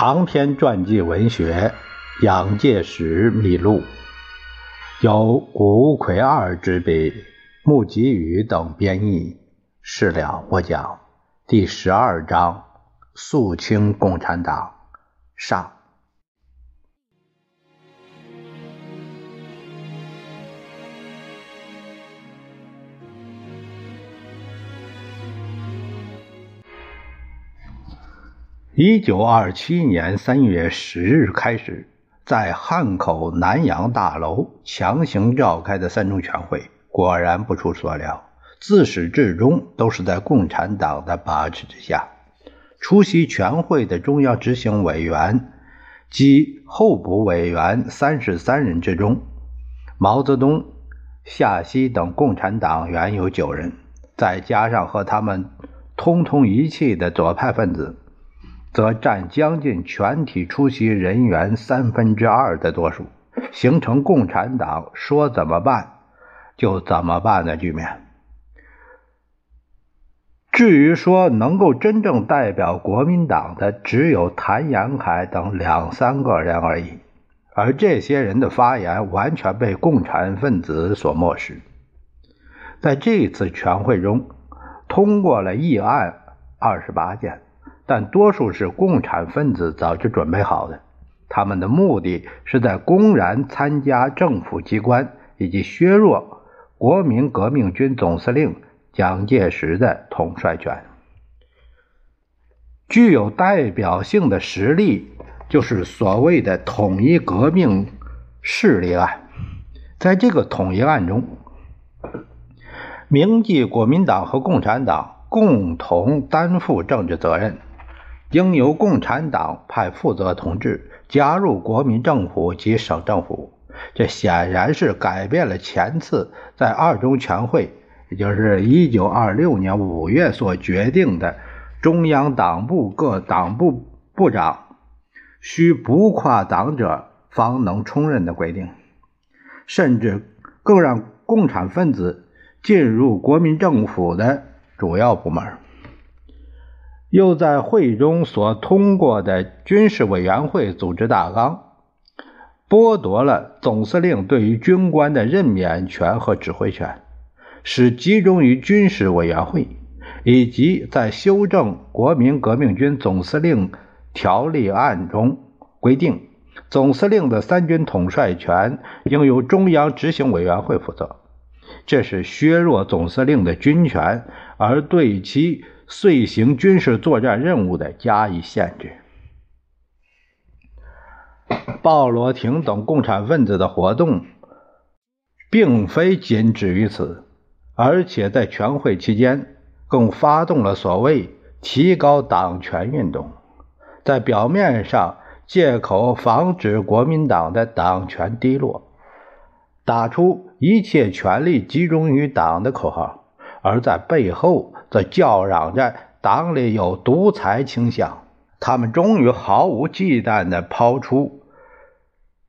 长篇传记文学《蒋介石秘录》，由古奎二执笔，穆吉宇等编译。事了播讲第十二章：肃清共产党上。一九二七年三月十日开始，在汉口南洋大楼强行召开的三中全会，果然不出所料，自始至终都是在共产党的把持之下。出席全会的中央执行委员及候补委员三十三人之中，毛泽东、夏曦等共产党员有九人，再加上和他们通通一气的左派分子。则占将近全体出席人员三分之二的多数，形成共产党说怎么办就怎么办的局面。至于说能够真正代表国民党的，只有谭延闿等两三个人而已，而这些人的发言完全被共产分子所漠视。在这次全会中，通过了议案二十八件。但多数是共产分子早就准备好的，他们的目的是在公然参加政府机关以及削弱国民革命军总司令蒋介石的统帅权。具有代表性的实例就是所谓的统一革命势力案。在这个统一案中，铭记国民党和共产党共同担负政治责任。应由共产党派负责同志加入国民政府及省政府，这显然是改变了前次在二中全会，也就是一九二六年五月所决定的中央党部各党部部长需不跨党者方能充任的规定，甚至更让共产分子进入国民政府的主要部门。又在会中所通过的军事委员会组织大纲，剥夺了总司令对于军官的任免权和指挥权，使集中于军事委员会，以及在修正国民革命军总司令条例案中规定，总司令的三军统帅权应由中央执行委员会负责，这是削弱总司令的军权，而对其。遂行军事作战任务的加以限制。鲍罗廷等共产分子的活动，并非仅止于此，而且在全会期间，更发动了所谓提高党权运动，在表面上借口防止国民党的党权低落，打出一切权力集中于党的口号。而在背后则叫嚷着党里有独裁倾向。他们终于毫无忌惮地抛出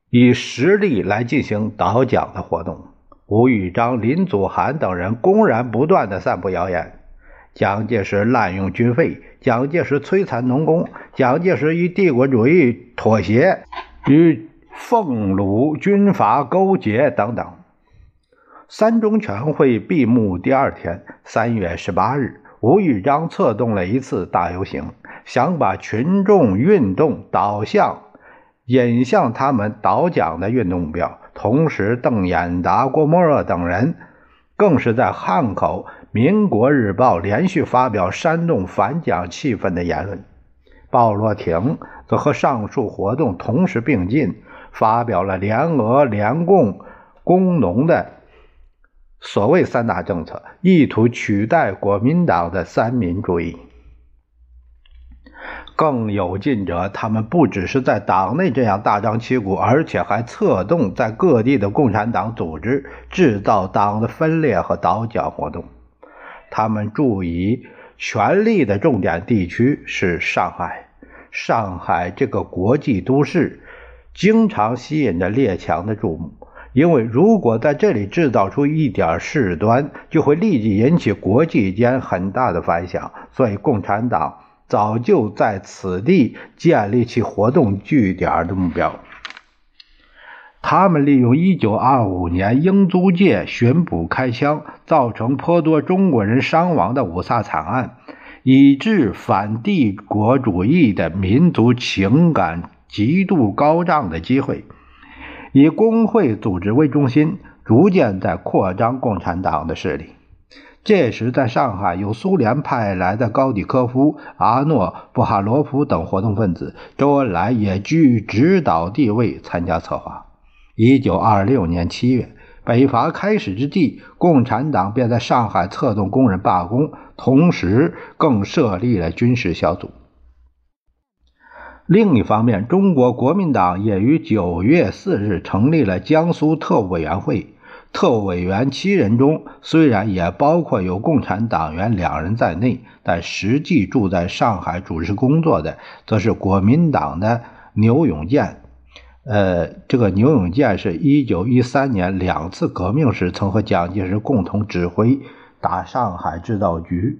以实力来进行倒蒋的活动。吴玉章、林祖涵等人公然不断地散布谣言：蒋介石滥用军费，蒋介石摧残农工，蒋介石与帝国主义妥协，与奉鲁军阀勾结等等。三中全会闭幕第二天，三月十八日，吴玉章策动了一次大游行，想把群众运动导向引向他们倒蒋的运动目标。同时，邓演达、郭沫若等人更是在汉口《民国日报》连续发表煽动反蒋气氛的言论。鲍罗廷则和上述活动同时并进，发表了联俄、联共、工农的。所谓三大政策，意图取代国民党的三民主义。更有劲者，他们不只是在党内这样大张旗鼓，而且还策动在各地的共产党组织制造党的分裂和倒蒋活动。他们注意权力的重点地区是上海，上海这个国际都市，经常吸引着列强的注目。因为如果在这里制造出一点事端，就会立即引起国际间很大的反响，所以共产党早就在此地建立起活动据点的目标。他们利用1925年英租界巡捕开枪，造成颇多中国人伤亡的五卅惨案，以致反帝国主义的民族情感极度高涨的机会，以工会组织为中心，逐渐在扩张共产党的势力。这时，在上海有苏联派来的高迪科夫、阿诺布哈罗夫等活动分子，周恩来也居指导地位，参加策划。一九二六年七月，北伐开始之际，共产党便在上海策动工人罢工，同时更设立了军事小组。另一方面，中国国民党也于九月四日成立了江苏特务委员会。特务委员七人中，虽然也包括有共产党员两人在内，但实际住在上海主持工作的，则是国民党的牛永健。呃，这个牛永健是一九一三年两次革命时曾和蒋介石共同指挥打上海制造局。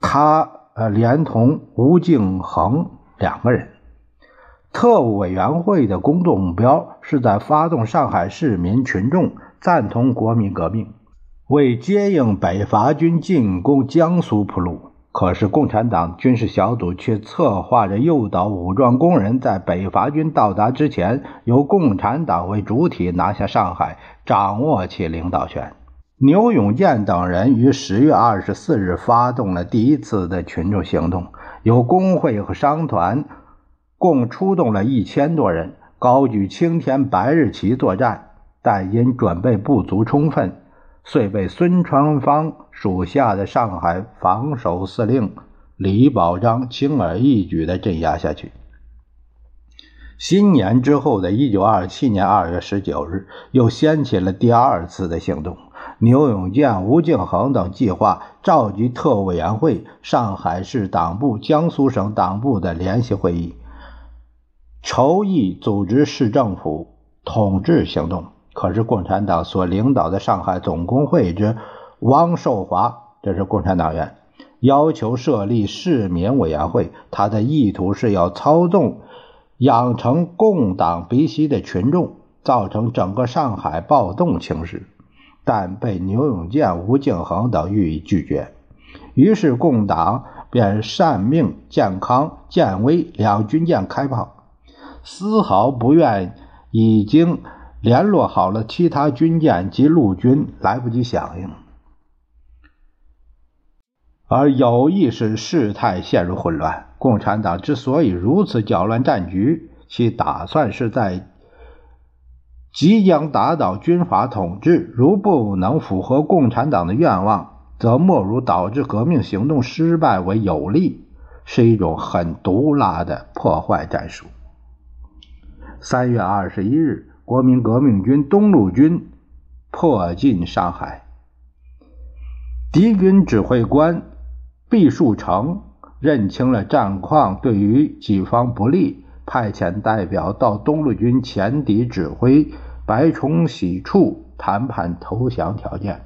他呃，连同吴敬恒两个人。特务委员会的工作目标是在发动上海市民群众赞同国民革命，为接应北伐军进攻江苏铺路。可是，共产党军事小组却策划着诱导武装工人在北伐军到达之前，由共产党为主体拿下上海，掌握其领导权。牛永健等人于十月二十四日发动了第一次的群众行动，由工会和商团。共出动了一千多人，高举青天白日旗作战，但因准备不足充分，遂被孙传芳属下的上海防守司令李宝章轻而易举地镇压下去。新年之后的一九二七年二月十九日，又掀起了第二次的行动。牛永健、吴敬恒等计划召集特务委员会、上海市党部、江苏省党部的联席会议。筹议组织市政府统治行动，可是共产党所领导的上海总工会之汪寿华，这是共产党员，要求设立市民委员会。他的意图是要操纵养成共党鼻息的群众，造成整个上海暴动情势，但被牛永健、吴敬恒等予以拒绝。于是共党便擅命建康、建威两军舰开炮。丝毫不愿，已经联络好了其他军舰及陆军，来不及响应，而有意使事态陷入混乱。共产党之所以如此搅乱战局，其打算是在即将打倒军阀统治，如不能符合共产党的愿望，则莫如导致革命行动失败为有利，是一种很毒辣的破坏战术。三月二十一日，国民革命军东路军迫近上海，敌军指挥官毕树成认清了战况对于己方不利，派遣代表到东路军前敌指挥白崇禧处谈判投降条件。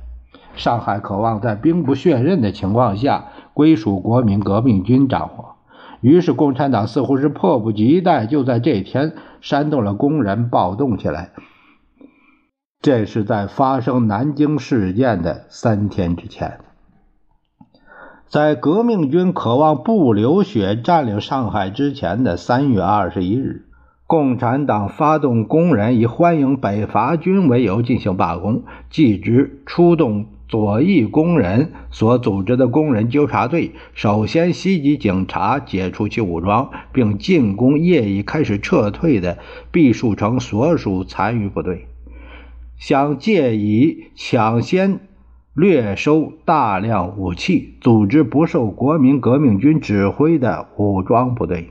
上海渴望在兵不血刃的情况下归属国民革命军掌握。于是，共产党似乎是迫不及待，就在这天煽动了工人暴动起来。这是在发生南京事件的三天之前，在革命军渴望不流血占领上海之前的三月二十一日，共产党发动工人以欢迎北伐军为由进行罢工，继之出动。左翼工人所组织的工人纠察队首先袭击警察，解除其武装，并进攻业已开始撤退的毕树成所属残余部队，想借以抢先掠收大量武器，组织不受国民革命军指挥的武装部队。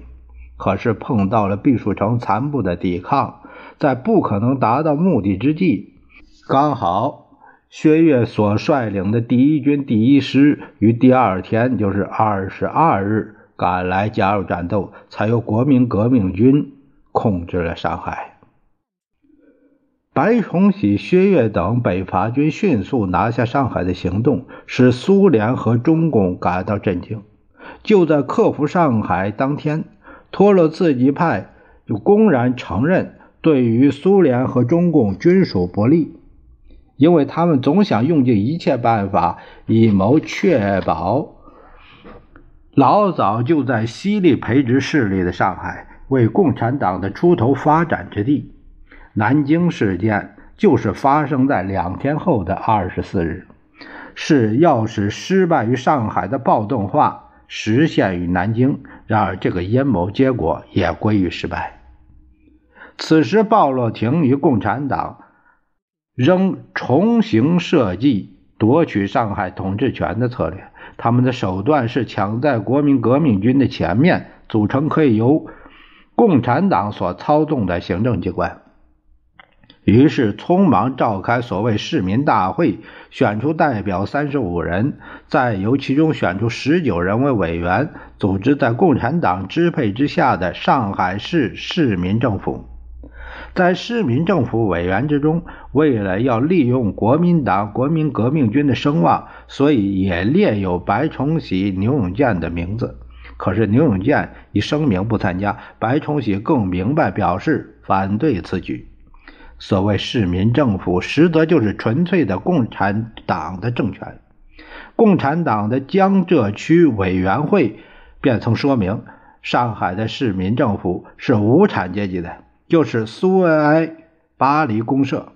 可是碰到了毕树成残部的抵抗，在不可能达到目的之际，刚好。薛岳所率领的第一军第一师于第二天，就是二十二日赶来加入战斗，才由国民革命军控制了上海。白崇禧、薛岳等北伐军迅速拿下上海的行动，使苏联和中共感到震惊。就在克服上海当天，托洛茨基派就公然承认，对于苏联和中共均属不利，因为他们总想用尽一切办法，以谋确保老早就在西力培植势力的上海为共产党的出头发展之地。南京事件就是发生在两天后的二十四日，是要使失败于上海的暴动化实现于南京。然而，这个阴谋结果也归于失败。此时，鲍洛廷与共产党仍重新设计夺取上海统治权的策略，他们的手段是抢在国民革命军的前面，组成可以由共产党所操纵的行政机关。于是，匆忙召开所谓市民大会，选出代表三十五人，再由其中选出十九人为委员，组织在共产党支配之下的上海市市民政府。在市民政府委员之中，为了要利用国民党国民革命军的声望，所以也列有白崇禧、牛永健的名字。可是牛永健已声明不参加，白崇禧更明白表示反对此举。所谓市民政府，实则就是纯粹的共产党的政权。共产党的江浙区委员会便曾说明，上海的市民政府是无产阶级的，就是苏维埃巴黎公社。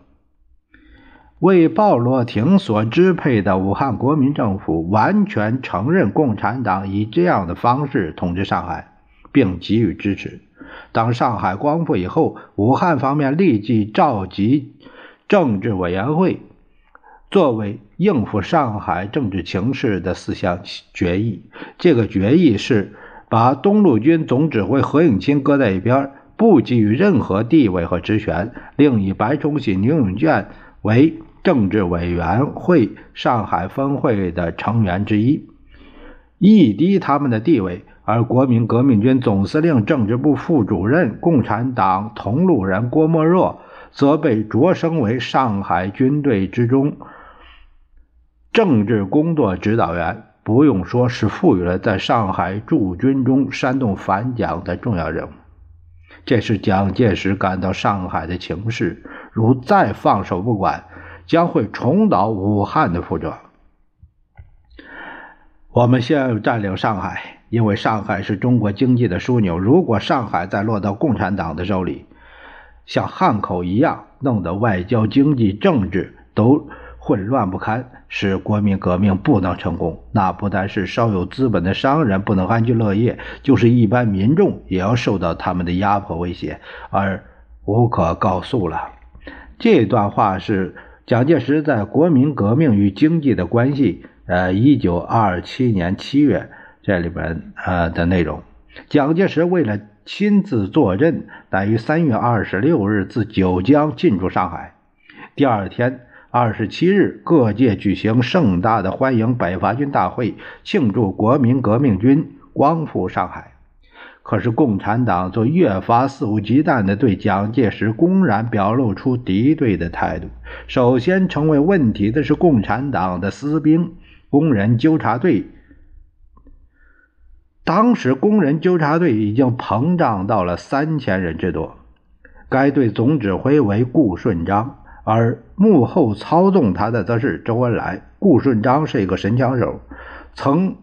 为鲍罗廷所支配的武汉国民政府完全承认共产党以这样的方式统治上海，并给予支持。当上海光复以后，武汉方面立即召集政治委员会，作为应付上海政治情势的四项决议。这个决议是把东路军总指挥何应钦搁在一边，不给予任何地位和职权，另以白崇禧、牛永健为政治委员会上海分会的成员之一，一低他们的地位。而国民革命军总司令、政治部副主任、共产党同路人郭沫若，则被擢升为上海军队之中政治工作指导员。不用说，是赋予了在上海驻军中煽动反蒋的重要任务。这是蒋介石感到上海的情势，如再放手不管，将会重蹈武汉的覆辙。我们先占领上海。因为上海是中国经济的枢纽，如果上海再落到共产党的手里，像汉口一样，弄得外交、经济、政治都混乱不堪，使国民革命不能成功，那不但是稍有资本的商人不能安居乐业，就是一般民众也要受到他们的压迫威胁，而无可告诉了。这段话是蒋介石在《国民革命与经济的关系》呃，一九二七年七月。这里边呃的内容，蒋介石为了亲自坐镇，乃于三月二十六日自九江进驻上海。第二天二十七日，各界举行盛大的欢迎北伐军大会，庆祝国民革命军光复上海。可是共产党则越发肆无忌惮地对蒋介石公然表露出敌对的态度。首先成为问题的是共产党的私兵工人纠察队。当时，工人纠察队已经膨胀到了三千人之多。该队总指挥为顾顺章，而幕后操纵他的则是周恩来。顾顺章是一个神枪手，曾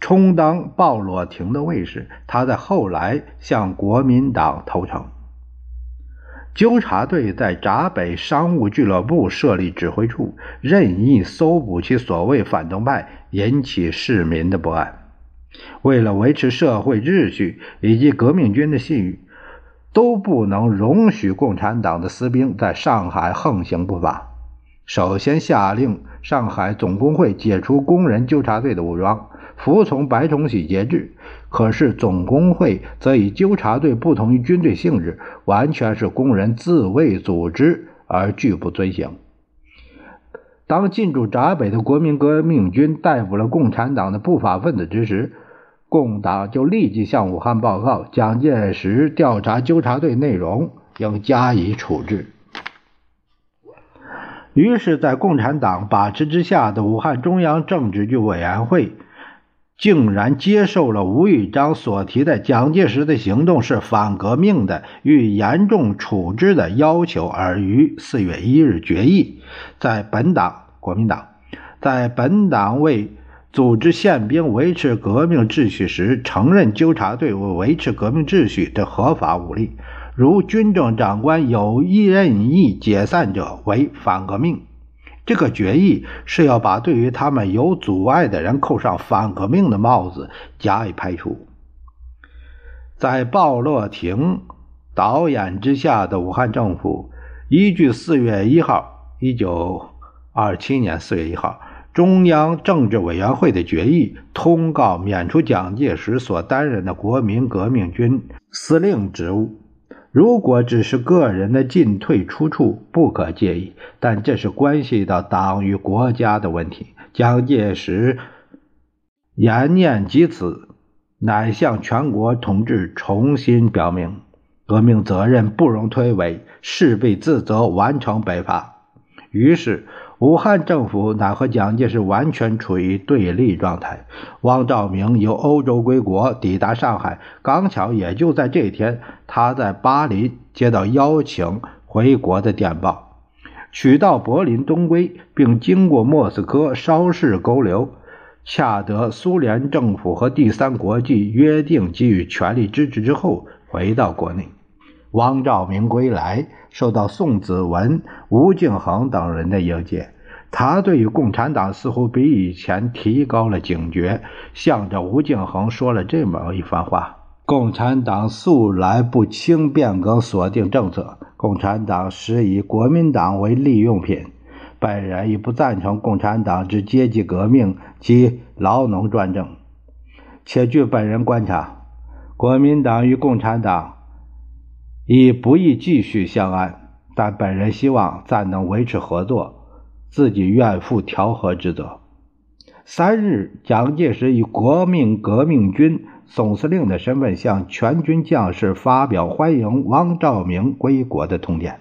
充当鲍罗廷的卫士。他在后来向国民党投诚。纠察队在闸北商务俱乐部设立指挥处，任意搜捕其所谓反动派，引起市民的不安。为了维持社会秩序以及革命军的信誉，都不能容许共产党的私兵在上海横行不法。首先下令上海总工会解除工人纠察队的武装，服从白崇禧节制。可是总工会则以纠察队不同于军队性质，完全是工人自卫组织，而拒不遵行。当进驻闸北的国民革命军逮捕了共产党的不法分子之时，共党就立即向武汉报告，蒋介石调查纠察队内容，应加以处置。于是，在共产党把持之下的武汉中央政治局委员会，竟然接受了吴玉章所提的蒋介石的行动是反革命的，予严重处置的要求，而于四月一日决议，在本党国民党在本党为组织宪兵维持革命秩序时，承认纠察队为维持革命秩序的合法武力。如军政长官有意任意解散者为反革命，这个决议是要把对于他们有阻碍的人扣上反革命的帽子加以排除。在鲍乐廷导演之下的武汉政府，依据四月一号，一九二七年四月一号中央政治委员会的决议，通告免除蒋介石所担任的国民革命军司令职务。如果只是个人的进退出处，不可介意，但这是关系到党与国家的问题。蒋介石言念及此，乃向全国同志重新表明：革命责任不容推诿，势必自责完成北伐。于是。武汉政府乃和蒋介石完全处于对立状态。汪兆铭由欧洲归国，抵达上海，刚巧也就在这天，他在巴黎接到邀请回国的电报，取到柏林东归，并经过莫斯科稍事勾留，恰得苏联政府和第三国际约定给予全力支持之后，回到国内。汪兆铭归来，受到宋子文、吴敬恒等人的迎接。他对于共产党似乎比以前提高了警觉，向着吴敬恒说了这么一番话：共产党素来不轻变更锁定政策，共产党实以国民党为利用品。本人已不赞成共产党之阶级革命及劳农专政。且据本人观察，国民党与共产党已不宜继续相安，但本人希望暂能维持合作。自己愿负调和之责。三日，蒋介石以国民革命军总司令的身份向全军将士发表欢迎汪兆铭归国的通电。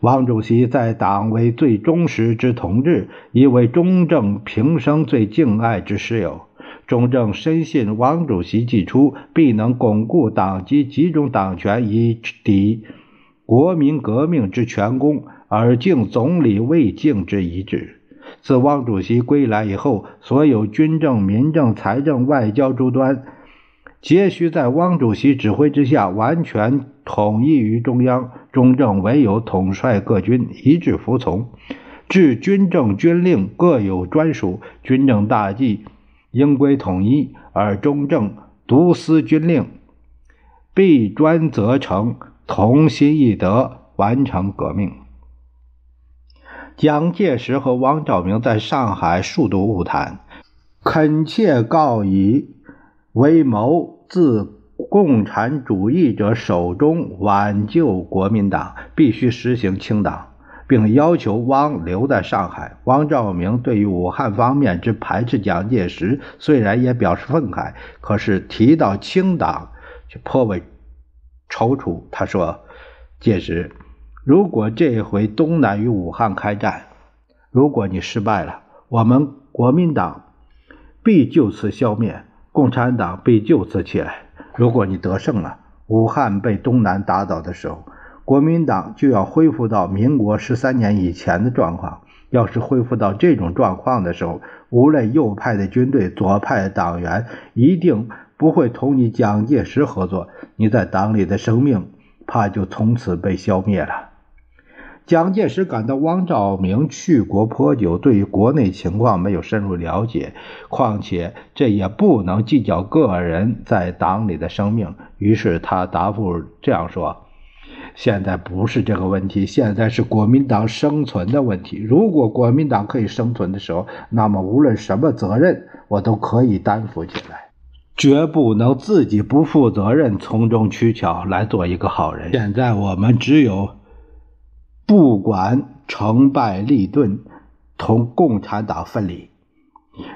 汪主席在党为最忠实之同志，亦为中正平生最敬爱之师友。中正深信汪主席既出，必能巩固党机，集中党权，以抵国民革命之全功。而敬总理未敬之遗志。自汪主席归来以后，所有军政、民政、财政、外交诸端，皆需在汪主席指挥之下完全统一于中央。中正唯有统帅各军，一致服从。至军政军令各有专属，军政大计应归统一，而中正独司军令，必专责成，同心一德，完成革命。蒋介石和汪兆铭在上海数度晤谈，恳切告以为谋自共产主义者手中挽救国民党，必须实行清党，并要求汪留在上海。汪兆铭对于武汉方面之排斥蒋介石，虽然也表示愤慨，可是提到清党却颇为踌躇。他说：“届时。”如果这回东南与武汉开战，如果你失败了，我们国民党必就此消灭，共产党必就此起来。如果你得胜了，武汉被东南打倒的时候，国民党就要恢复到民国十三年以前的状况。要是恢复到这种状况的时候，无论右派的军队、左派的党员，一定不会同你蒋介石合作，你在党里的生命怕就从此被消灭了。蒋介石感到汪兆铭去国颇久，对于国内情况没有深入了解，况且这也不能计较个人在党里的生命。于是他答复这样说：“现在不是这个问题，现在是国民党生存的问题。如果国民党可以生存的时候，那么无论什么责任，我都可以担负起来，绝不能自己不负责任，从中取巧来做一个好人。现在我们只有。”不管成败利钝，同共产党分离。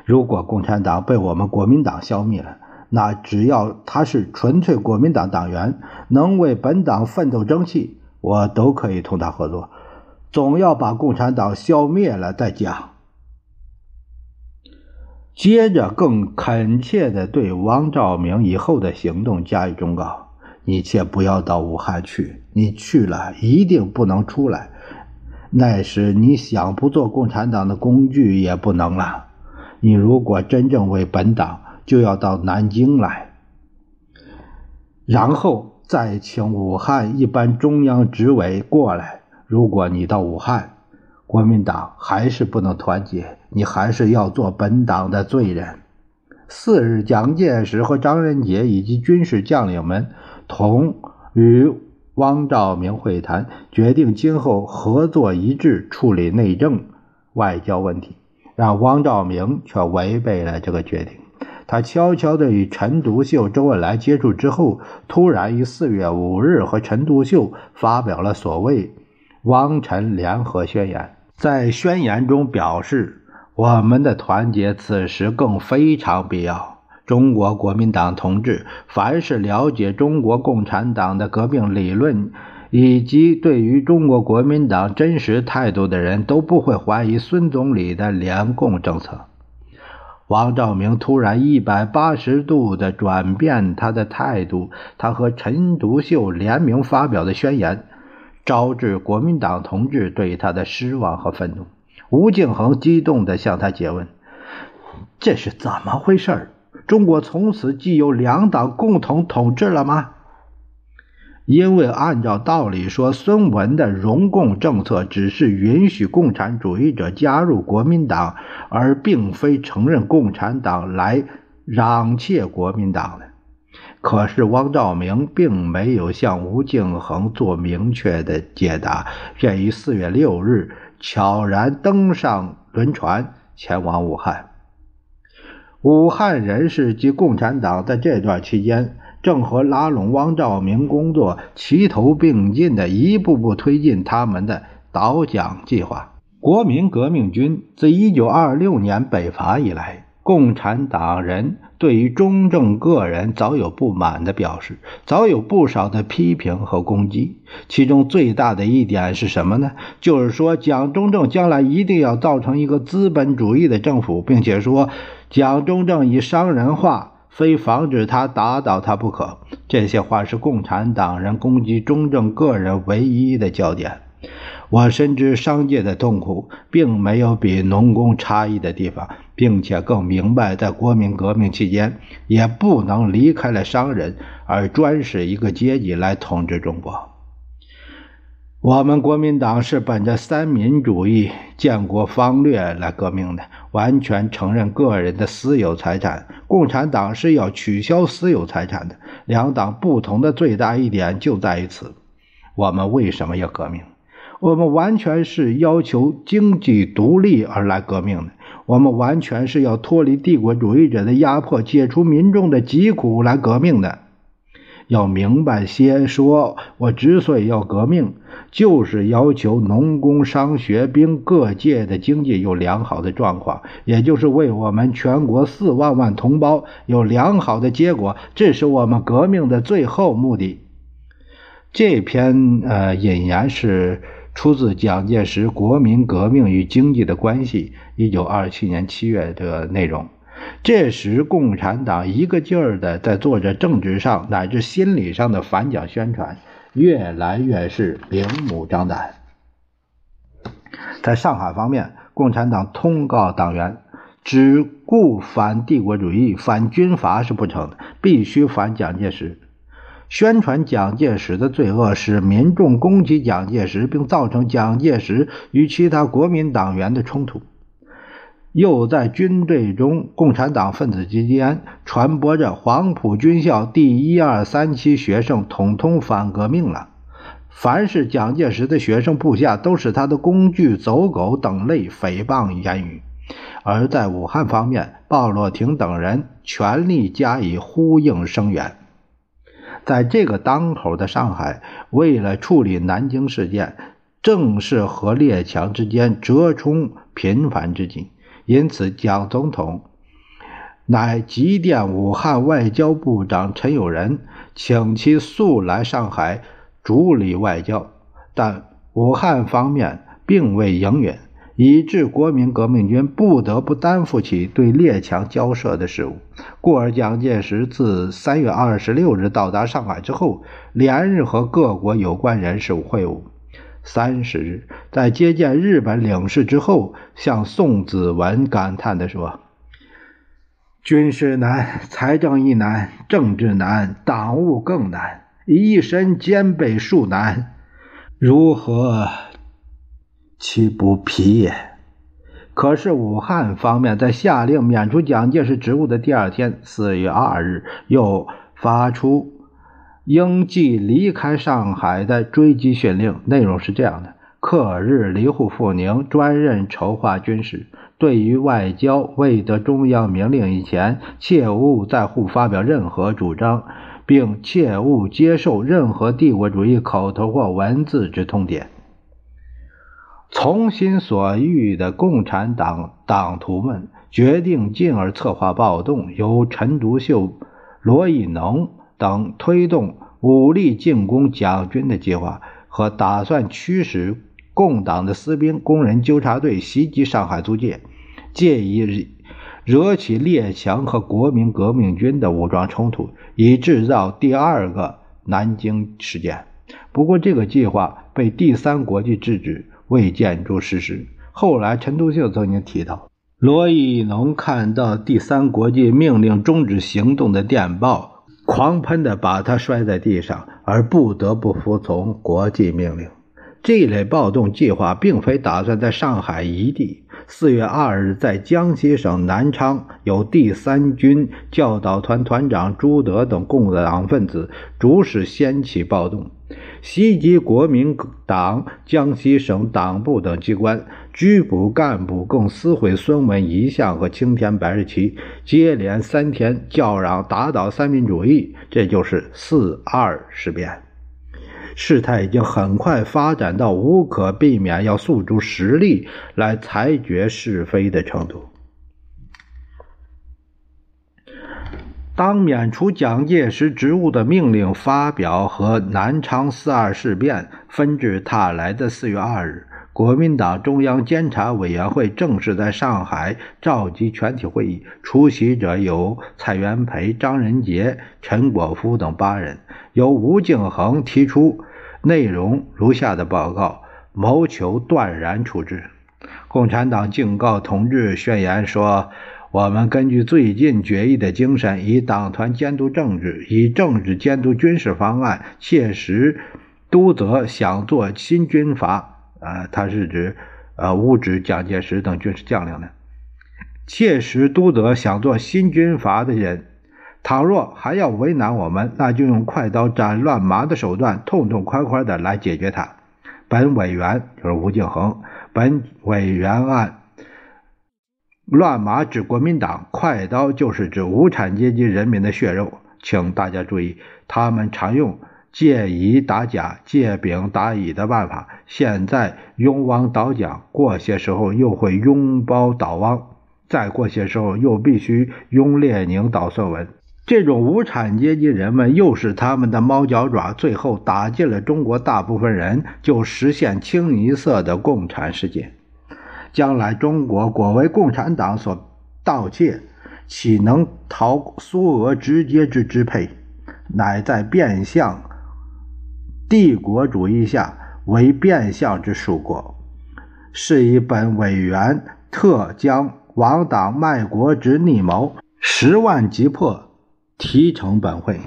如果共产党被我们国民党消灭了，那只要他是纯粹国民党党员，能为本党奋斗争气，我都可以同他合作。总要把共产党消灭了再讲。接着，更恳切地对王兆铭以后的行动加以忠告：你切不要到武汉去，你去了一定不能出来。那时你想不做共产党的工具也不能了。你如果真正为本党，就要到南京来，然后再请武汉一般中央执委过来。如果你到武汉，国民党还是不能团结，你还是要做本党的罪人。四日，蒋介石和张仁杰以及军事将领们同与。汪兆铭会谈，决定今后合作一致处理内政、外交问题。让汪兆铭却违背了这个决定。他悄悄地与陈独秀、周恩来接触之后，突然于四月五日和陈独秀发表了所谓“汪陈联合宣言”。在宣言中表示：“我们的团结此时更非常必要。”中国国民党同志，凡是了解中国共产党的革命理论以及对于中国国民党真实态度的人，都不会怀疑孙总理的联共政策。王兆明突然一百八十度的转变他的态度，他和陈独秀联名发表的宣言，招致国民党同志对他的失望和愤怒。吴敬恒激动地向他诘问：“这是怎么回事？”中国从此既有两党共同统治了吗？因为按照道理说，孙文的容共政策只是允许共产主义者加入国民党，而并非承认共产党来攘窃国民党的。可是汪兆铭并没有向吴敬恒做明确的解答，便于四月六日悄然登上轮船，前往武汉。武汉人士及共产党在这段期间，正和拉拢汪兆铭工作齐头并进的，一步步推进他们的倒蒋计划。国民革命军自1926年北伐以来，共产党人对于中正个人早有不满的表示，早有不少的批评和攻击。其中最大的一点是什么呢？就是说蒋中正将来一定要造成一个资本主义的政府，并且说。蒋中正以商人化，非防止他打倒他不可。这些话是共产党人攻击中正个人唯一的焦点。我深知商界的痛苦，并没有比农工差异的地方，并且更明白，在国民革命期间，也不能离开了商人，而专使一个阶级来统治中国。我们国民党是本着三民主义建国方略来革命的，完全承认个人的私有财产。共产党是要取消私有财产的。两党不同的最大一点就在于此。我们为什么要革命？我们完全是要求经济独立而来革命的。我们完全是要脱离帝国主义者的压迫，解除民众的疾苦来革命的。要明白些，说我之所以要革命，就是要求农工商学兵各界的经济有良好的状况，也就是为我们全国四万万同胞有良好的结果，这是我们革命的最后目的。这篇呃引言是出自蒋介石《国民革命与经济的关系》一九二七年七月的内容。这时，共产党一个劲儿的在做着政治上乃至心理上的反蒋宣传，越来越是明目张胆。在上海方面，共产党通告党员，只顾反帝国主义、反军阀是不成的，必须反蒋介石。宣传蒋介石的罪恶，使民众攻击蒋介石，并造成蒋介石与其他国民党员的冲突。又在军队中，共产党分子之间传播着黄埔军校第一二三期学生统统反革命了。凡是蒋介石的学生部下，都是他的工具、走狗等类诽谤言语。而在武汉方面，鲍洛廷等人全力加以呼应声援。在这个当口的上海，为了处理南京事件，正是和列强之间折冲频繁之际。因此，蒋总统乃急电武汉外交部长陈友仁，请其速来上海主理外交。但武汉方面并未应允，以致国民革命军不得不担负起对列强交涉的事务。故而，蒋介石自三月二十六日到达上海之后，连日和各国有关人士会晤。三十日，在接见日本领事之后，向宋子文感叹地说：“军事难，财政亦难，政治难，党务更难，一身兼备数难，如何其不疲也？”可是，武汉方面在下令免除蒋介石职务的第二天，四月二日，又发出。应即离开上海的追击训令内容是这样的：克日离沪赴宁，专任筹划军事。对于外交，未得中央明令以前，切勿在沪发表任何主张，并切勿接受任何帝国主义口头或文字之通牒。从心所欲的共产党党徒们决定进而策划暴动，由陈独秀、罗亦农。等推动武力进攻蒋军的计划和打算驱使共党的私兵、工人纠察队袭击上海租界，借以惹起列强和国民革命军的武装冲突，以制造第二个南京事件。不过，这个计划被第三国际制止，未见诸实施。后来，陈独秀曾经提到，罗亦农看到第三国际命令终止行动的电报。狂喷的把他摔在地上，而不得不服从国际命令。这类暴动计划并非打算在上海一地。四月二日，在江西省南昌，有第三军教导团团长朱德等共党分子主使掀起暴动。袭击国民党江西省党部等机关，拘捕干部，共撕毁孙文遗像和青天白日旗，接连三天叫嚷打倒三民主义，这就是四二事变。事态已经很快发展到无可避免要诉诸实力来裁决是非的程度。当免除蒋介石职务的命令发表和南昌四二事变纷至沓来的四月二日，国民党中央监察委员会正式在上海召集全体会议，出席者有蔡元培、张人杰、陈果夫等八人，由吴敬恒提出内容如下的报告，谋求断然处置。共产党警告同志宣言说。我们根据最近决议的精神，以党团监督政治，以政治监督军事方案，切实督责想做新军阀，呃，他是指，呃，无指蒋介石等军事将领的，切实督责想做新军阀的人。倘若还要为难我们，那就用快刀斩乱麻的手段，痛痛快快的来解决它。本委员就是吴敬恒，本委员案。乱麻指国民党，快刀就是指无产阶级人民的血肉。请大家注意，他们常用借乙打甲、借丙打乙的办法。现在拥汪倒蒋，过些时候又会拥包倒汪，再过些时候又必须拥列宁倒孙文。这种无产阶级人们又是他们的猫脚爪，最后打进了中国大部分人，就实现清一色的共产世界。将来中国果为共产党所盗窃，岂能逃苏俄直接之支配？乃在变相帝国主义下为变相之属国。是以本委员特将亡党卖国之逆谋十万急迫，提呈本会。